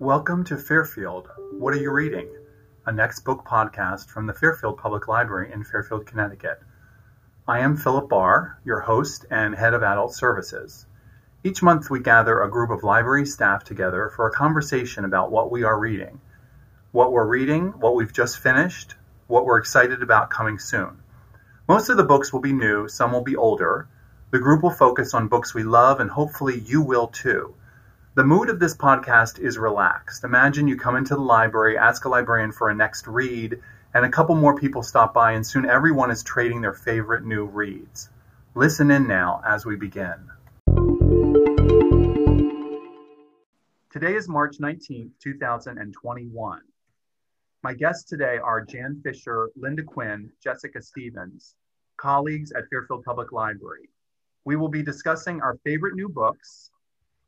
Welcome to Fairfield. What are you reading? A next book podcast from the Fairfield Public Library in Fairfield, Connecticut. I am Philip Barr, your host and head of adult services. Each month we gather a group of library staff together for a conversation about what we are reading, what we're reading, what we've just finished, what we're excited about coming soon. Most of the books will be new, some will be older. The group will focus on books we love and hopefully you will too. The mood of this podcast is relaxed. Imagine you come into the library, ask a librarian for a next read, and a couple more people stop by, and soon everyone is trading their favorite new reads. Listen in now as we begin. Today is March 19th, 2021. My guests today are Jan Fisher, Linda Quinn, Jessica Stevens, colleagues at Fairfield Public Library. We will be discussing our favorite new books,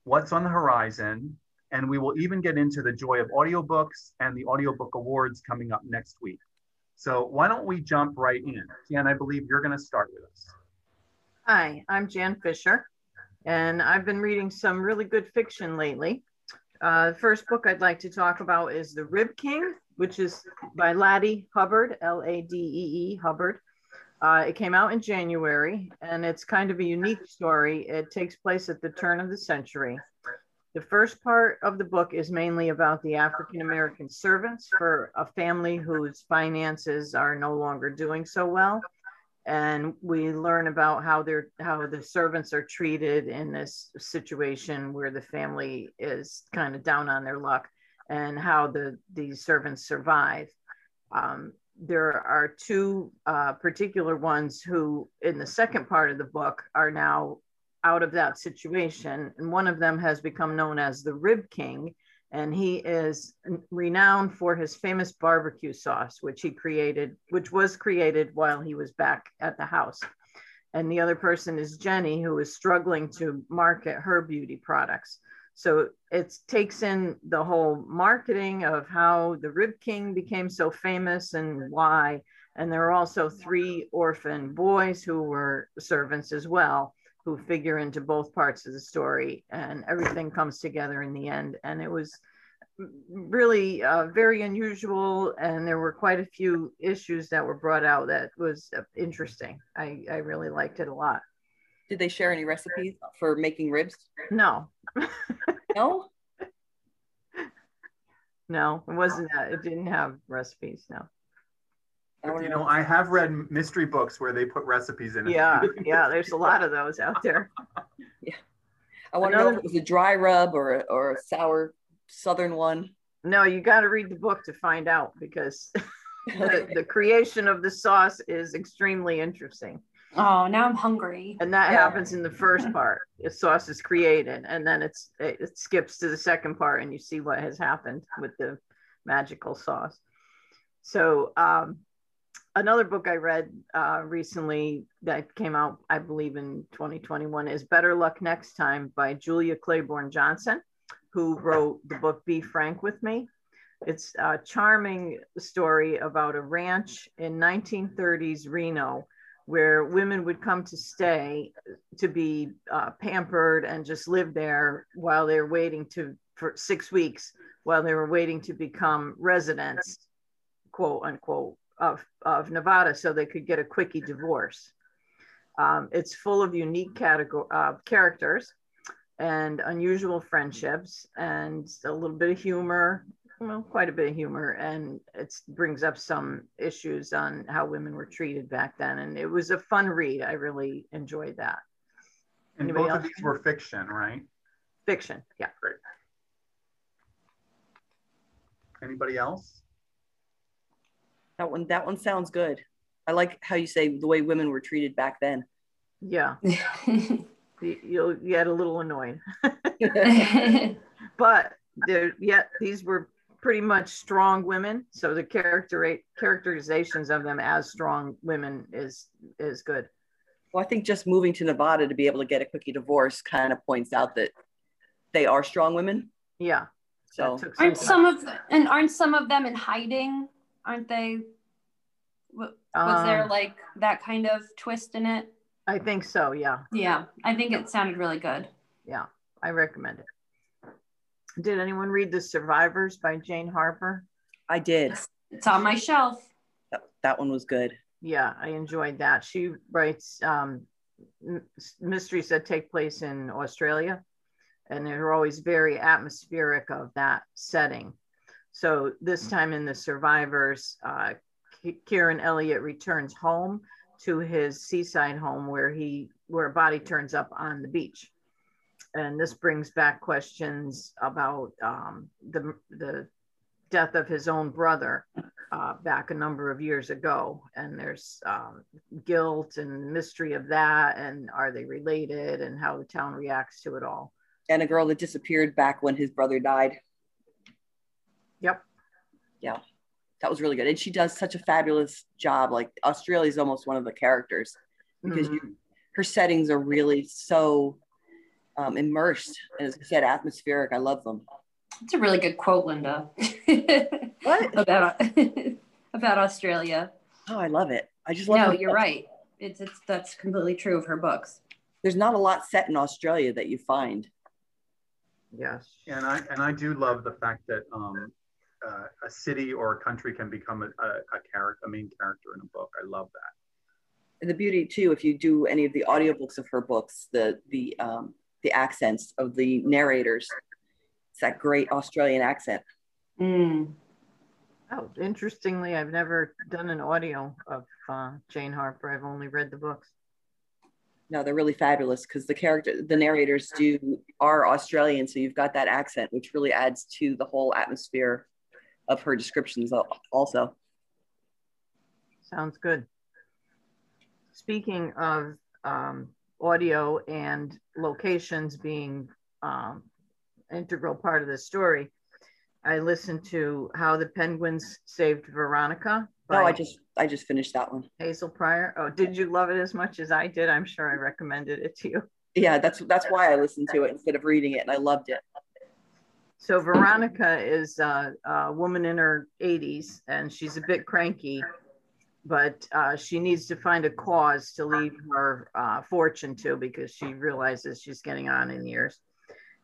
what's on the horizon, and we will even get into the joy of audiobooks and the audiobook awards coming up next week. So why don't we jump right in? Jan, I believe you're going to start with us. Hi, I'm Jan Fisher, and I've been reading some really good fiction lately. Uh, the first book I'd like to talk about is The Rib King, which is by Ladee Hubbard, L A D E E Hubbard. Uh, it came out in January, and it's kind of a unique story. It takes place at the turn of the century. The first part of the book is mainly about the African American servants for a family whose finances are no longer doing so well. And we learn about how they're how the servants are treated in this situation where the family is kind of down on their luck and how the these servants survive. Um, there are two uh, particular ones who, in the second part of the book, are now out of that situation. And one of them has become known as the Rib King. And he is renowned for his famous barbecue sauce, which he created, which was created while he was back at the house. And the other person is Jenny, who is struggling to market her beauty products. So it takes in the whole marketing of how the Rib King became so famous and why. And there are also three orphan boys who were servants as well, who figure into both parts of the story. And everything comes together in the end. And it was really uh, very unusual. And there were quite a few issues that were brought out that was interesting. I, I really liked it a lot. Did they share any recipes for making ribs? No. no? No, it wasn't that. It didn't have recipes. No. You know, I have read mystery books where they put recipes in it. Yeah, yeah. There's a lot of those out there. Yeah. I want to know if it was a dry rub or a, or a sour southern one. No, you got to read the book to find out because the, the creation of the sauce is extremely interesting. Oh, now I'm hungry. And that yeah. happens in the first part. The sauce is created, and then it's it, it, skips to the second part, and you see what has happened with the magical sauce. So, um, another book I read uh, recently that came out, I believe, in 2021 is Better Luck Next Time by Julia Claiborne Johnson, who wrote the book Be Frank with Me. It's a charming story about a ranch in 1930s Reno where women would come to stay to be uh, pampered and just live there while they're waiting to for six weeks while they were waiting to become residents quote unquote of, of nevada so they could get a quickie divorce. Um, it's full of unique category, uh, characters and unusual friendships and a little bit of humor well, quite a bit of humor, and it brings up some issues on how women were treated back then. And it was a fun read. I really enjoyed that. And Anybody both else? of these were fiction, right? Fiction, yeah. Great. Anybody else? That one, that one sounds good. I like how you say the way women were treated back then. Yeah. you, you get a little annoyed. but there, yeah, these were pretty much strong women. So the character characterizations of them as strong women is is good. Well, I think just moving to Nevada to be able to get a quickie divorce kind of points out that they are strong women. Yeah. So aren't some of and aren't some of them in hiding? Aren't they? Was um, there like that kind of twist in it? I think so. Yeah. Yeah, I think it sounded really good. Yeah, I recommend it. Did anyone read The Survivors by Jane Harper? I did. It's on my shelf. That, that one was good. Yeah, I enjoyed that. She writes um, mysteries that take place in Australia, and they're always very atmospheric of that setting. So this time in The Survivors, uh, Kieran Elliott returns home to his seaside home where he where a body turns up on the beach and this brings back questions about um, the the death of his own brother uh, back a number of years ago, and there's um, guilt and mystery of that, and are they related, and how the town reacts to it all. And a girl that disappeared back when his brother died. Yep. Yeah, that was really good, and she does such a fabulous job. Like Australia is almost one of the characters because mm-hmm. you, her settings are really so um, immersed. And as I said, atmospheric. I love them. It's a really good quote, Linda. what about about Australia? Oh, I love it. I just love. No, you're right. It's it's that's completely true of her books. There's not a lot set in Australia that you find. Yes, and I and I do love the fact that um, uh, a city or a country can become a, a, a character, a main character in a book. I love that. And the beauty too, if you do any of the audiobooks of her books, the the um, the accents of the narrators. It's that great Australian accent. Mm. Oh, interestingly, I've never done an audio of uh, Jane Harper. I've only read the books. No, they're really fabulous because the character, the narrators do are Australian, so you've got that accent, which really adds to the whole atmosphere of her descriptions. Also, sounds good. Speaking of um, audio and locations being um, integral part of the story. I listened to How the Penguins Saved Veronica. Oh, I just I just finished that one. Hazel Prior. Oh, did you love it as much as I did? I'm sure I recommended it to you. Yeah, that's that's why I listened to it instead of reading it, and I loved it. So Veronica is a, a woman in her 80s, and she's a bit cranky, but uh, she needs to find a cause to leave her uh, fortune to because she realizes she's getting on in years.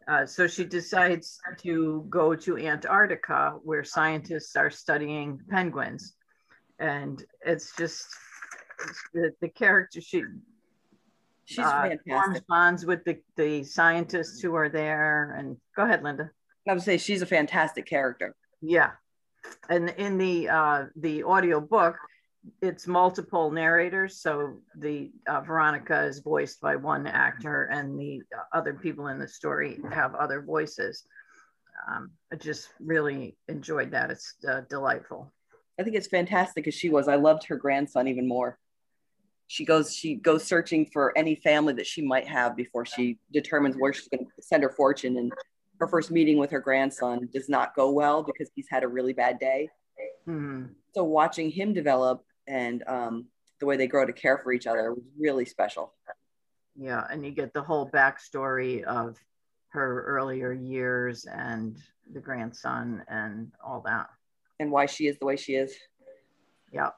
Uh, so she decides to go to Antarctica where scientists are studying penguins. And it's just the, the character she she's uh, forms bonds with the, the scientists who are there. And go ahead, Linda. I would say she's a fantastic character. Yeah. And in the uh, the audio book, it's multiple narrators. So the uh, Veronica is voiced by one actor, and the other people in the story have other voices. Um, I just really enjoyed that. It's uh, delightful. I think it's fantastic as she was. I loved her grandson even more. She goes she goes searching for any family that she might have before she determines where she's going to send her fortune. And her first meeting with her grandson does not go well because he's had a really bad day. Mm-hmm. So watching him develop and um, the way they grow to care for each other was really special. Yeah, and you get the whole backstory of her earlier years and the grandson and all that. And why she is the way she is. Yeah.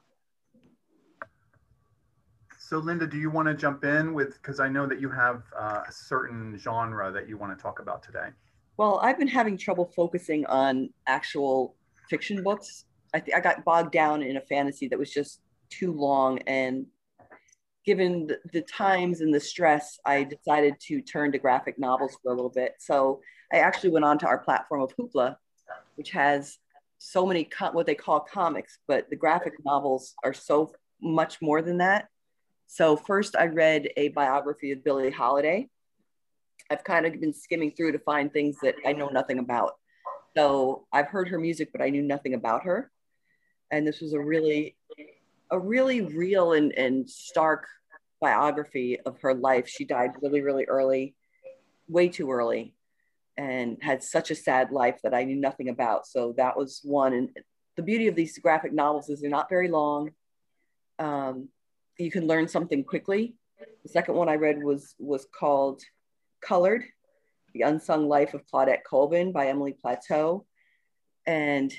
So, Linda, do you want to jump in with, because I know that you have uh, a certain genre that you want to talk about today? Well, I've been having trouble focusing on actual fiction books I think I got bogged down in a fantasy that was just too long. And given the, times and the stress, I decided to turn to graphic novels for a little bit. So I actually went on to our platform of Hoopla, which has so many what they call comics, but the graphic novels are so much more than that. So first, I read a biography of Billie Holiday. I've kind of been skimming through to find things that I know nothing about. So I've heard her music, but I knew nothing about her and this was a really a really real and, and stark biography of her life. She died really really early way too early and had such a sad life that i knew nothing about. So that was one and the beauty of these graphic novels is they're not very long. Um, you can learn something quickly. The second one i read was was called colored the unsung life of claudette colvin by emilie plateau. And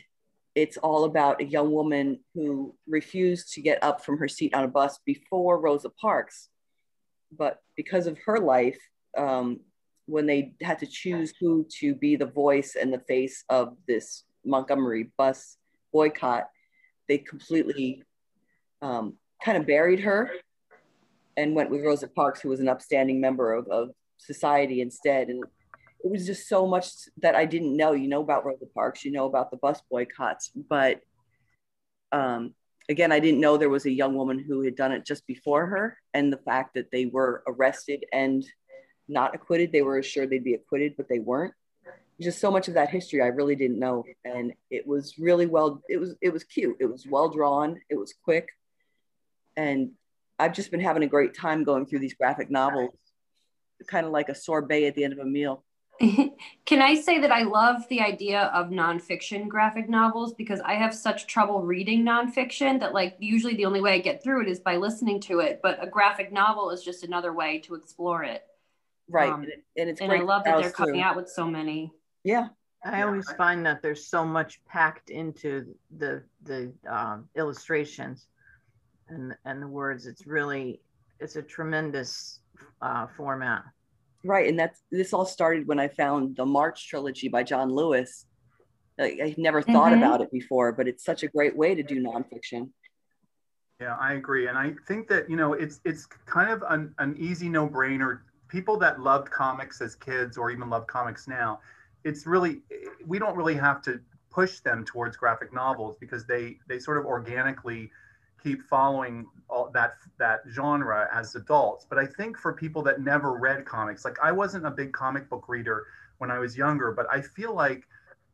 it's all about a young woman who refused to get up from her seat on a bus before Rosa Parks. But because of her life, um, when they had to choose who to be the voice and the face of this Montgomery bus boycott, they completely um, kind of buried her and went with Rosa Parks, who was an upstanding member of, of society instead. And it was just so much that I didn't know. You know about Rosa Parks, you know about the bus boycotts, but um, again, I didn't know there was a young woman who had done it just before her, and the fact that they were arrested and not acquitted. They were assured they'd be acquitted, but they weren't. Just so much of that history I really didn't know, and it was really well. It was it was cute. It was well drawn. It was quick, and I've just been having a great time going through these graphic novels, kind of like a sorbet at the end of a meal. Can I say that I love the idea of nonfiction graphic novels because I have such trouble reading nonfiction that, like, usually the only way I get through it is by listening to it. But a graphic novel is just another way to explore it. Right. Um, and it's and I love that they're coming out with so many. Yeah. I always find that there's so much packed into the the um, illustrations and and the words. It's really it's a tremendous uh, format. Right, and that's this all started when I found the March trilogy by John Lewis. Like, I never thought mm-hmm. about it before, but it's such a great way to do nonfiction. Yeah, I agree, and I think that you know it's it's kind of an, an easy no brainer. People that loved comics as kids or even love comics now, it's really we don't really have to push them towards graphic novels because they they sort of organically keep following all that that genre as adults. But i think for people that never read comics like i wasn't a big comic book reader when i was younger but i feel like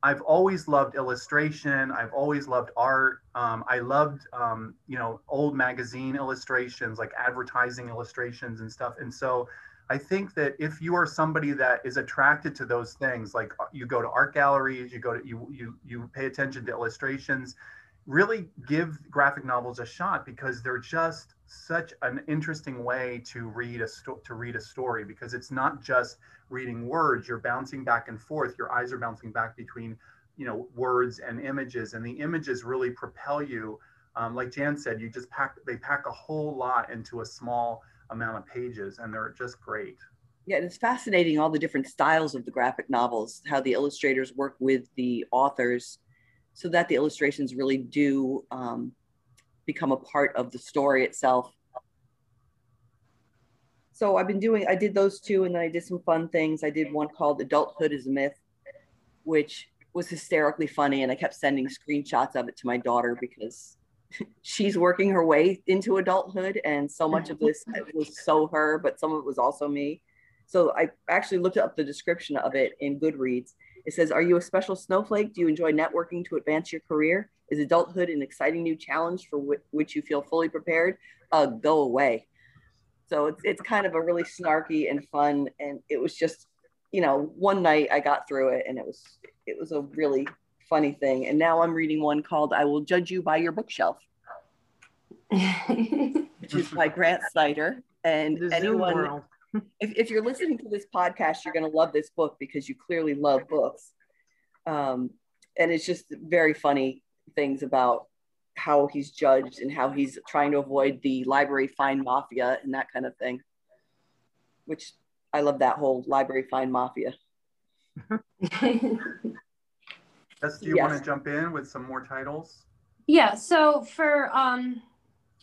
i've always loved illustration. I've always loved art. Um, i loved um, you know old magazine illustrations like advertising illustrations and stuff. And so i think that if you are somebody that is attracted to those things like uh, you go to art galleries you go to you you you pay attention to illustrations really give graphic novels a shot because they're just such an interesting way to read a sto- to read a story because it's not just reading words. You're bouncing back and forth. Your eyes are bouncing back between you know words and images and the images really propel you. Um, like jan said you just pack they pack a whole lot into a small amount of pages and they're just great. Yeah it's fascinating all the different styles of the graphic novels how the illustrators work with the authors so that the illustrations really do um, become a part of the story itself. So I've been doing, I did those two and then I did some fun things. I did one called Adulthood is a Myth, which was hysterically funny. And I kept sending screenshots of it to my daughter because she's working her way into adulthood. And so much of this was so her, but some of it was also me. So I actually looked up the description of it in Goodreads it says, Are you a special snowflake? Do you enjoy networking to advance your career? Is adulthood an exciting new challenge for wh- which you feel fully prepared? Uh, go away. So it's, it's kind of a really snarky and fun. And it was just, you know, one night I got through it and it was, it was a really funny thing. And now I'm reading one called I Will Judge You by Your Bookshelf, which is by Grant Snyder. And anyone, if, if you're listening to this podcast, you're going to love this book because you clearly love books. Um, and it's just very funny things about how he's judged and how he's trying to avoid the library fine mafia and that kind of thing, which I love that whole library fine mafia. Jess, do you yes. want to jump in with some more titles? Yeah. So for um,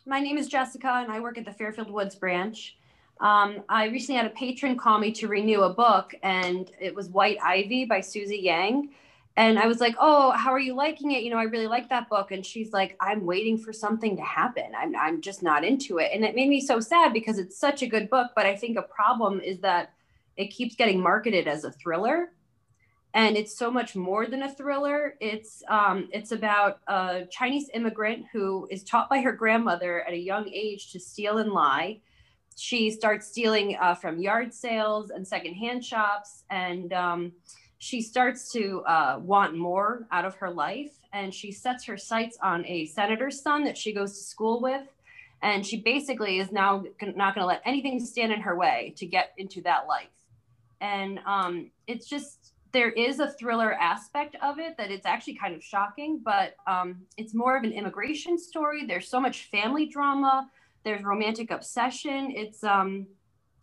my name is Jessica, and I work at the Fairfield Woods branch. Um, I recently had a patron call me to renew a book, and it was White Ivy by Susie Yang. And I was like, Oh, how are you liking it? You know, I really like that book. And she's like, I'm waiting for something to happen. I'm, I'm just not into it. And it made me so sad because it's such a good book. But I think a problem is that it keeps getting marketed as a thriller. And it's so much more than a thriller. It's um, it's about a Chinese immigrant who is taught by her grandmother at a young age to steal and lie she starts stealing uh, from yard sales and secondhand shops and um, she starts to uh, want more out of her life and she sets her sights on a senator's son that she goes to school with and she basically is now not going to let anything stand in her way to get into that life. And um, it's just there is a thriller aspect of it that it's actually kind of shocking but um, it's more of an immigration story. There's so much family drama there's romantic obsession it's um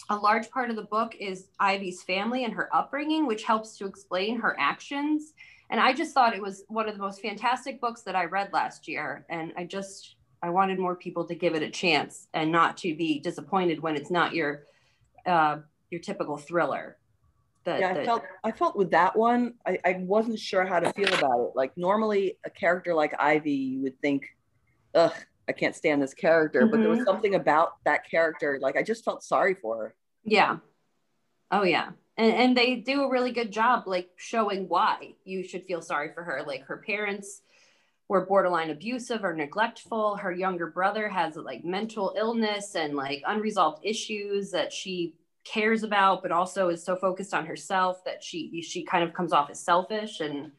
a large part of the book is Ivy's family and her upbringing, which helps to explain her actions. And I just thought it was one of the most fantastic books that I read last year. And I just, I wanted more people to give it a chance and not to be disappointed when it's not your, uh, your typical thriller. That, yeah, I felt I felt with that one, I, I wasn't sure how to feel about it. Like normally a character like Ivy, you would think, ugh, I can't stand this character. Mm-hmm. But there was mm-hmm. something about that character, like I just felt sorry for her. Yeah. Oh yeah. And and they do a really good job like showing why you should feel sorry for her. Like her parents were borderline abusive or neglectful. Her younger brother has like mental illness and like unresolved issues that she cares about, but also is so focused on herself that she she kind of comes off as selfish and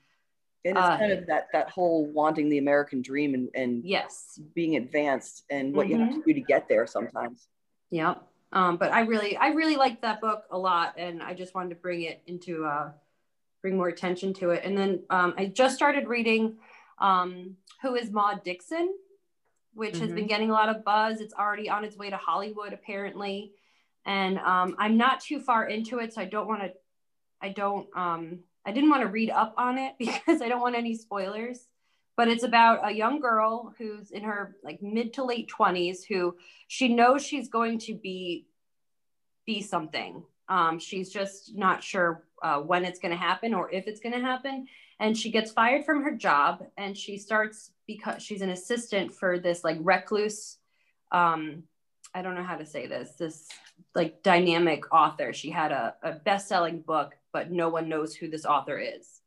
and it's uh, kind of that that whole wanting the American dream and and yes, being advanced and what mm-hmm. you have to mm-hmm. do to get there sometimes. Yeah. Um, but I really I really liked that book a lot, and I just wanted to bring it into uh, bring more attention to it. And then um, I just started reading um, Who is Maud Dixon, which mm-hmm. has been mm-hmm. getting a lot of buzz. It's already on its way to Hollywood apparently, and um, I'm not too far into it, so I don't want to I don't um, I didn't want to read up on it because I don't want any spoilers. But it's about a young girl who's in her like mid to late 20s who she knows she's going to be be something. Um, she's just not sure uh, when it's going to happen or if it's going to happen. And she gets fired from her job and she starts because she's an assistant for this like recluse um, I don't know how to say this, this like dynamic author. She had a, a best-selling book but no one knows who this author is.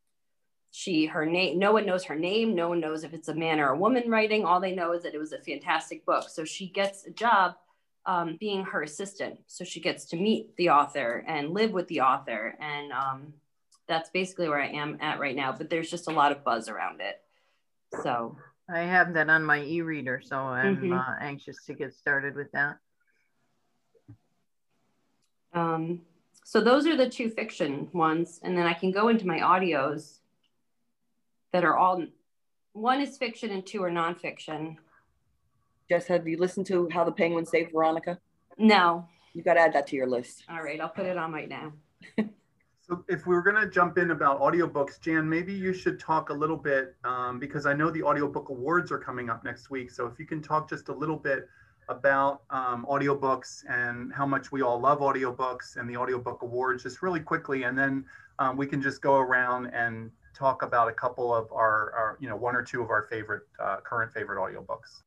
She, her name, no one knows her name. No one knows if it's a man or a woman writing. All they know is that it was a fantastic book. So she gets a job um, being her assistant. So she gets to meet the author and live with the author. And um, that's basically where I am at right now. But there's just a lot of buzz around it. So I have that on my e-reader, so I'm mm-hmm. uh, anxious to get started with that. Um, so those are the two fiction ones. And then I can go into my audios that are all, one is fiction and two are nonfiction. Jess, have you listened to How the Penguin Saved Veronica? No. You got to add that to your list. All right, I'll put it on right now. so if we were going to jump in about audiobooks, Jan, maybe you should talk a little bit um, because I know the audiobook awards are coming up next week. So if you can talk just a little bit about um, audiobooks and how much we all love audiobooks and the audiobook awards just really quickly. And then um, we can just go around and talk about a couple of our, our you know one or two of our favorite uh, current favorite audiobooks.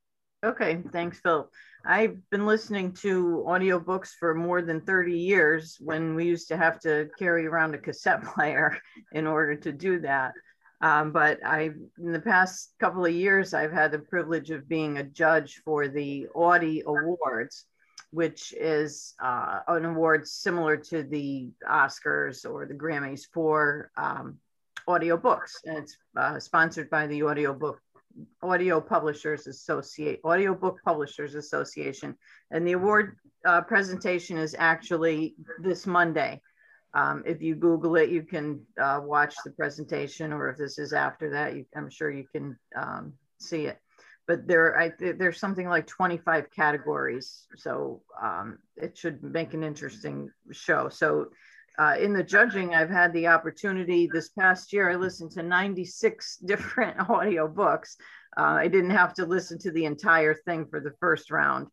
Okay thanks phil. I've been listening to audiobooks for more than 30 years when we used to have to carry around a cassette player in order to do that um, but I, in the past couple of years, I've had the privilege of being a judge for the Audie Awards, which is uh, an award similar to the Oscars or the Grammys for um, audiobooks. And it's uh, sponsored by the Audiobook Audio Publishers Associate Audiobook Publishers Association. And the award uh, presentation is actually this Monday. Um, if you Google it, you can uh, watch the presentation, or if this is after that, you, I'm sure you can um, see it. But there, I, there's something like 25 categories, so um, it should make an interesting show. So, uh, in the judging, I've had the opportunity this past year. I listened to 96 different audio books. Uh, I didn't have to listen to the entire thing for the first round,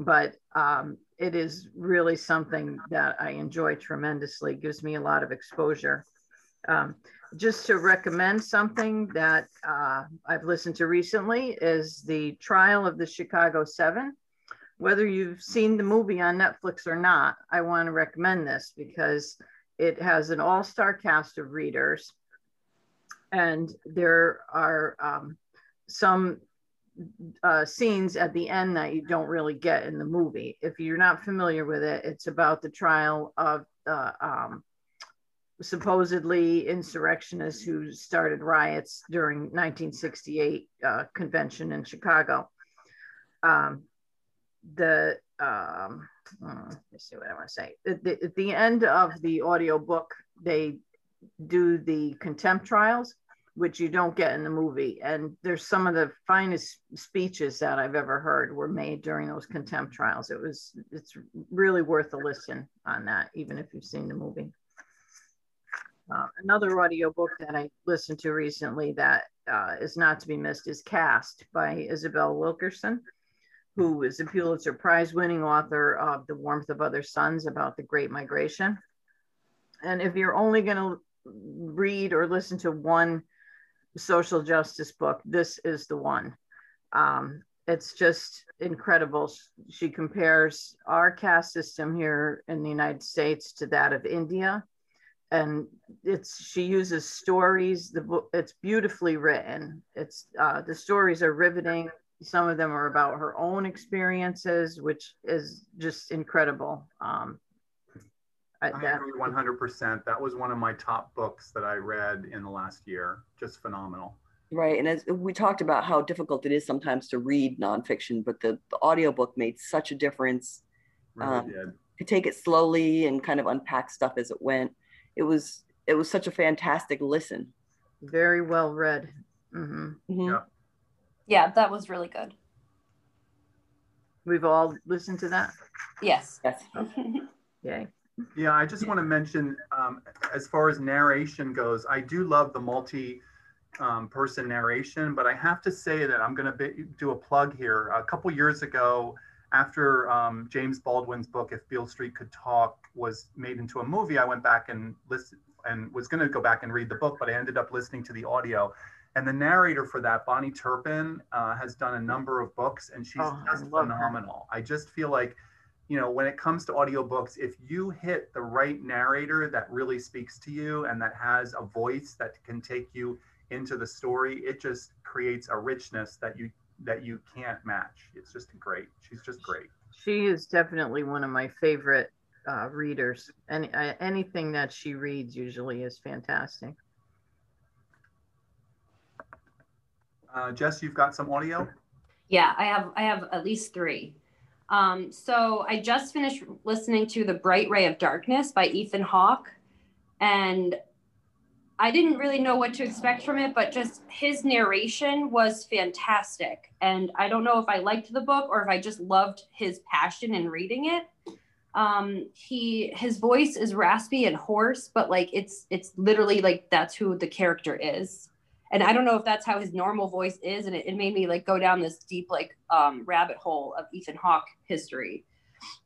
but um, it is really something that I enjoy tremendously. It gives me a lot of exposure. Um, just to recommend something that uh, I've listened to recently is the trial of the Chicago Seven. Whether you've seen the movie on Netflix or not, I want to recommend this because it has an all-star cast of readers, and there are um, some uh, scenes at the end that you don't really get in the movie. If you're not familiar with it, it's about the trial of the um, supposedly insurrectionists who started riots during 1968 uh, convention in Chicago. Um, the um, uh, let's see what I want to say. At the, at the end of the audio book, they do the contempt trials which you don't get in the movie. And there's some of the finest speeches that I've ever heard were made during those contempt trials. It was it's really worth a listen on that, even if you've seen the movie. Uh, another audiobook that I listened to recently that uh, is not to be missed is Caste by Isabel Wilkerson, who is a Pulitzer Prize winning author of The Warmth of Other Suns about the Great Migration. And if you're only going to read or listen to one social justice book, this is the one. Um, it's just incredible. She compares our caste system here in the United States to that of India. And it's she uses stories. The book it's beautifully written. It's uh, the stories are riveting. Some of them are about her own experiences, which is just incredible. Um, I, I agree 100%. That was one of my top books that I read in the last year. Just phenomenal. Right. And as we talked about how difficult it is sometimes to read nonfiction, but the, the audiobook made such a difference. Really um, did. To take it slowly and kind of unpack stuff as it went. It was it was such a fantastic listen. Very well read. Mm-hmm. Mm-hmm. Yeah. yeah, that was really good. We've all listened to that? Yes. Yes. Yay. Yeah, I just want to mention, um, as far as narration goes, I do love the multi um, person narration, but I have to say that I'm going to do a plug here. A couple years ago, after um, James Baldwin's book "If Beale Street Could Talk" was made into a movie, I went back and listened and was going to go back and read the book, but I ended up listening to the audio. And the narrator for that, Bahni Turpin, uh, has done a number of books, and she's oh, just phenomenal. Her. I just feel like you know, when it comes to audiobooks, if you hit the right narrator that really speaks to you and that has a voice that can take you into the story, it just creates a richness that you that you can't match. It's just great. She's just great. She is definitely one of my favorite uh, readers. And uh, anything that she reads usually is fantastic. Uh, Jess, you've got some audio. Yeah, I have. I have at least three. Um, so I just finished listening to The Bright Ray of Darkness by Ethan Hawke. And I didn't really know what to expect from it, but just his narration was fantastic. And I don't know if I liked the book or if I just loved his passion in reading it. Um, he his voice is raspy and hoarse, but like it's it's literally like that's who the character is and I don't know if that's how his normal voice is, and it, it made me like go down this deep like um, rabbit hole of Ethan Hawke history.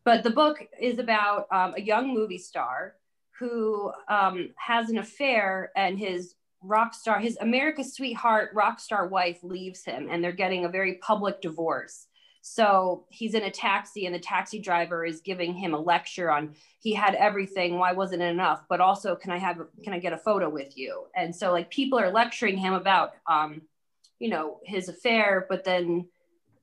But the book is about um, a young movie star who um, has an affair, and his rock star, his America's sweetheart rock star wife leaves him, and they're getting a very public divorce. So he's in a taxi, and the taxi driver is giving him a lecture on he had everything. Why wasn't it enough? But also, can I have can I get a photo with you? And so like people are lecturing him about um, you know, his affair, but then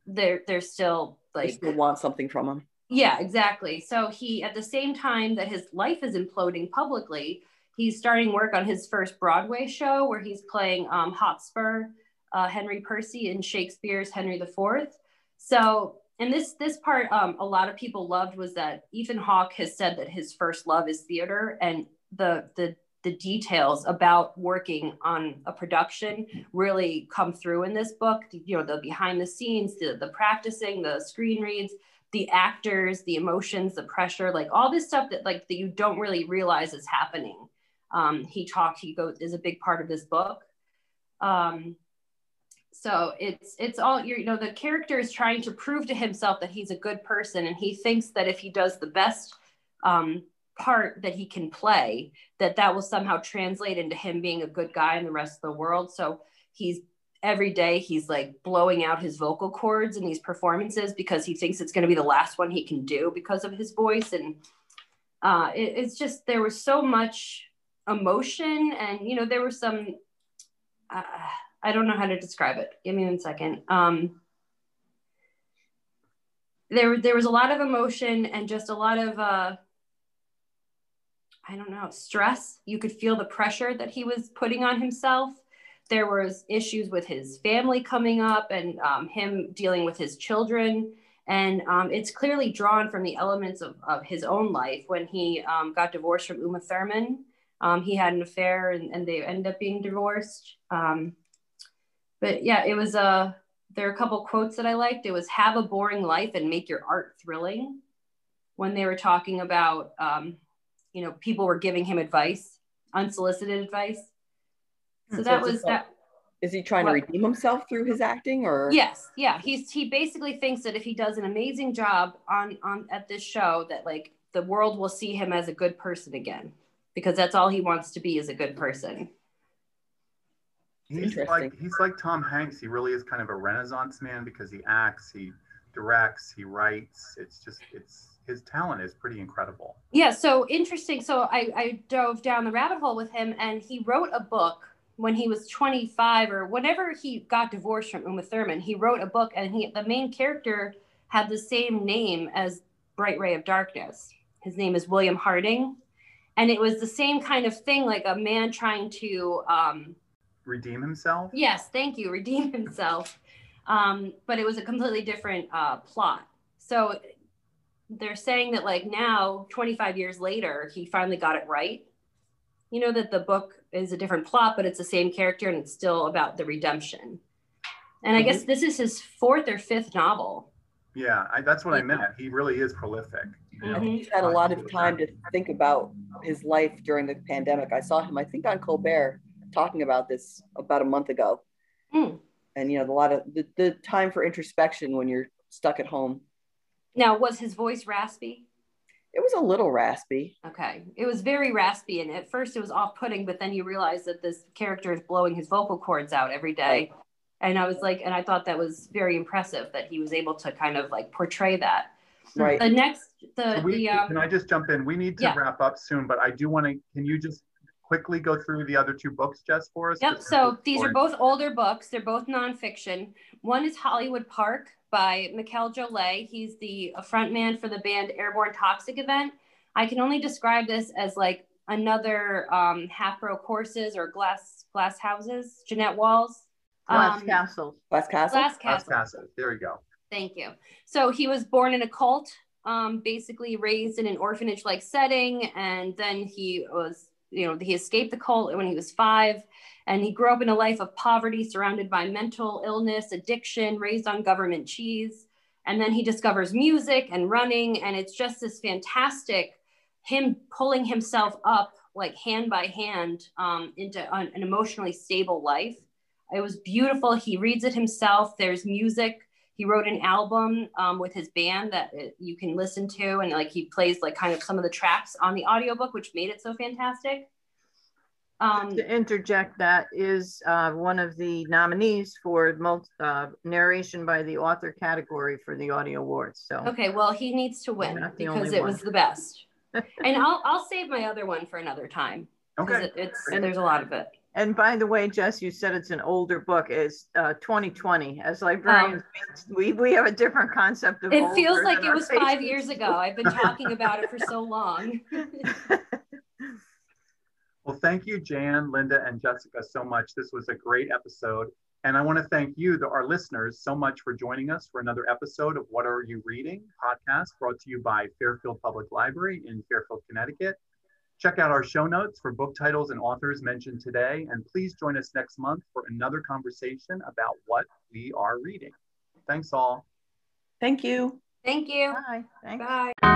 they're they're still like they still want something from him. Yeah, exactly. So he at the same time that his life is imploding publicly, he's starting work on his first Broadway show where he's playing um, Hotspur, uh, Henry Percy in Shakespeare's Henry IV so, and this this part, um, a lot of people loved was that Ethan Hawke has said that his first love is theater, and the the the details about working on a production really come through in this book. You know, the behind the scenes, the the practicing, the screen reads, the actors, the emotions, the pressure, like all this stuff that like that you don't really realize is happening. Um, he talked, he goes is a big part of this book. Um, so it's it's all you know the character is trying to prove to himself that he's a good person and he thinks that if he does the best um, part that he can play that that will somehow translate into him being a good guy in the rest of the world. So he's every day he's like blowing out his vocal cords in these performances because he thinks it's going to be the last one he can do because of his voice. And uh, it, it's just there was so much emotion and you know there were some uh, I don't know how to describe it. Give me one second. Um, there, there was a lot of emotion and just a lot of, uh, I don't know, stress. You could feel the pressure that he was putting on himself. There was issues with his family coming up and um, him dealing with his children. And um, it's clearly drawn from the elements of, of his own life when he um, got divorced from Uma Thurman Um, he had an affair and, and they ended up being divorced. Um, but yeah, it was a, there are a couple quotes that I liked. It was have a boring life and make your art thrilling when they were talking about, um, you know, people were giving him advice, unsolicited advice. So, So that was that. Is he trying What? to redeem himself through his acting or? Yes, yeah. He's he basically thinks that if he does an amazing job on on at this show, that like the world will see him as a good person again, because that's all he wants to be is a good person. He's like he's like Tom Hanks. He really is kind of a renaissance man because he acts, he directs, he writes. It's just it's his talent is pretty incredible. Yeah, so interesting. So I, I dove down the rabbit hole with him, and he wrote a book when he was 25 or whenever he got divorced from Uma Thurman. He wrote a book, and he the main character had the same name as Bright Ray of Darkness. His name is William Harding, and it was the same kind of thing, like a man trying to, um, Redeem himself. yes, thank you, redeem himself. Um, but it was a completely different uh, plot. So they're saying that like now 25 years later he finally got it right you know that the book is a different plot but it's the same character and it's still about the redemption and i guess this is his fourth or fifth novel Yeah, I, that's what I meant. He really is prolific. you know? I think he's had a lot of time to think about his life during the pandemic. I saw him, I think, on Colbert talking about this about a month ago. Hmm. And you know, a lot of the, the time for introspection when you're stuck at home. now was his voice raspy It was a little raspy. okay it was very raspy and at first it was off-putting but then you realize that this character is blowing his vocal cords out every day and i was like and i thought that was very impressive that he was able to kind of like portray that Right. the next the, we, the um, can I just jump in? We need to Yeah. wrap up soon, but I do want to. Can you just quickly go through the other two books, Jess, for us? Yep. So before- these are both older books. They're both nonfiction. One is Hollywood Park by Mikel Jollett. He's the frontman for the band Airborne Toxic event. I can only describe this as like another um, half broke horses or glass glass houses. Jeannette Walls. Glass Um, Castle. Glass Castle. Glass Glass Castle. Castle. There you go. Thank you. So he was born in a cult, um, basically raised in an orphanage like setting. And then he was, you know, he escaped the cult when he was five. And he grew up in a life of poverty, surrounded by mental illness, addiction, raised on government cheese. And then he discovers music and running. And it's just this fantastic, him pulling himself up like hand by hand um, into an, an emotionally stable life. It was beautiful. He reads it himself. There's music he wrote an album um, with his band that you can listen to and like he plays like kind of some of the tracks on the audiobook which made it so fantastic um, To interject, that is uh, one of the nominees for mul- uh, narration by the author category for the audio awards. So okay well he needs to win because it one. was the best and I'll, I'll save my other one for another time Okay. it, it's And- there's a lot of it And by the way, Jess, you said it's an older book. It's uh, 2020. As librarians, we, we have a different concept of Um, it older feels like it our was five years ago i've been talking about it for so long Well, thank you, Jan, Linda, and Jessica, so much. This was a great episode. And I want to thank you, the, our listeners, so much for joining us for another episode of What Are You Reading podcast brought to you by Fairfield Public Library in Fairfield, Connecticut. Check out our show notes for book titles and authors mentioned today. And please join us next month for another conversation about what we are reading. Thanks all. Thank you. thank you Bye. Thanks. bye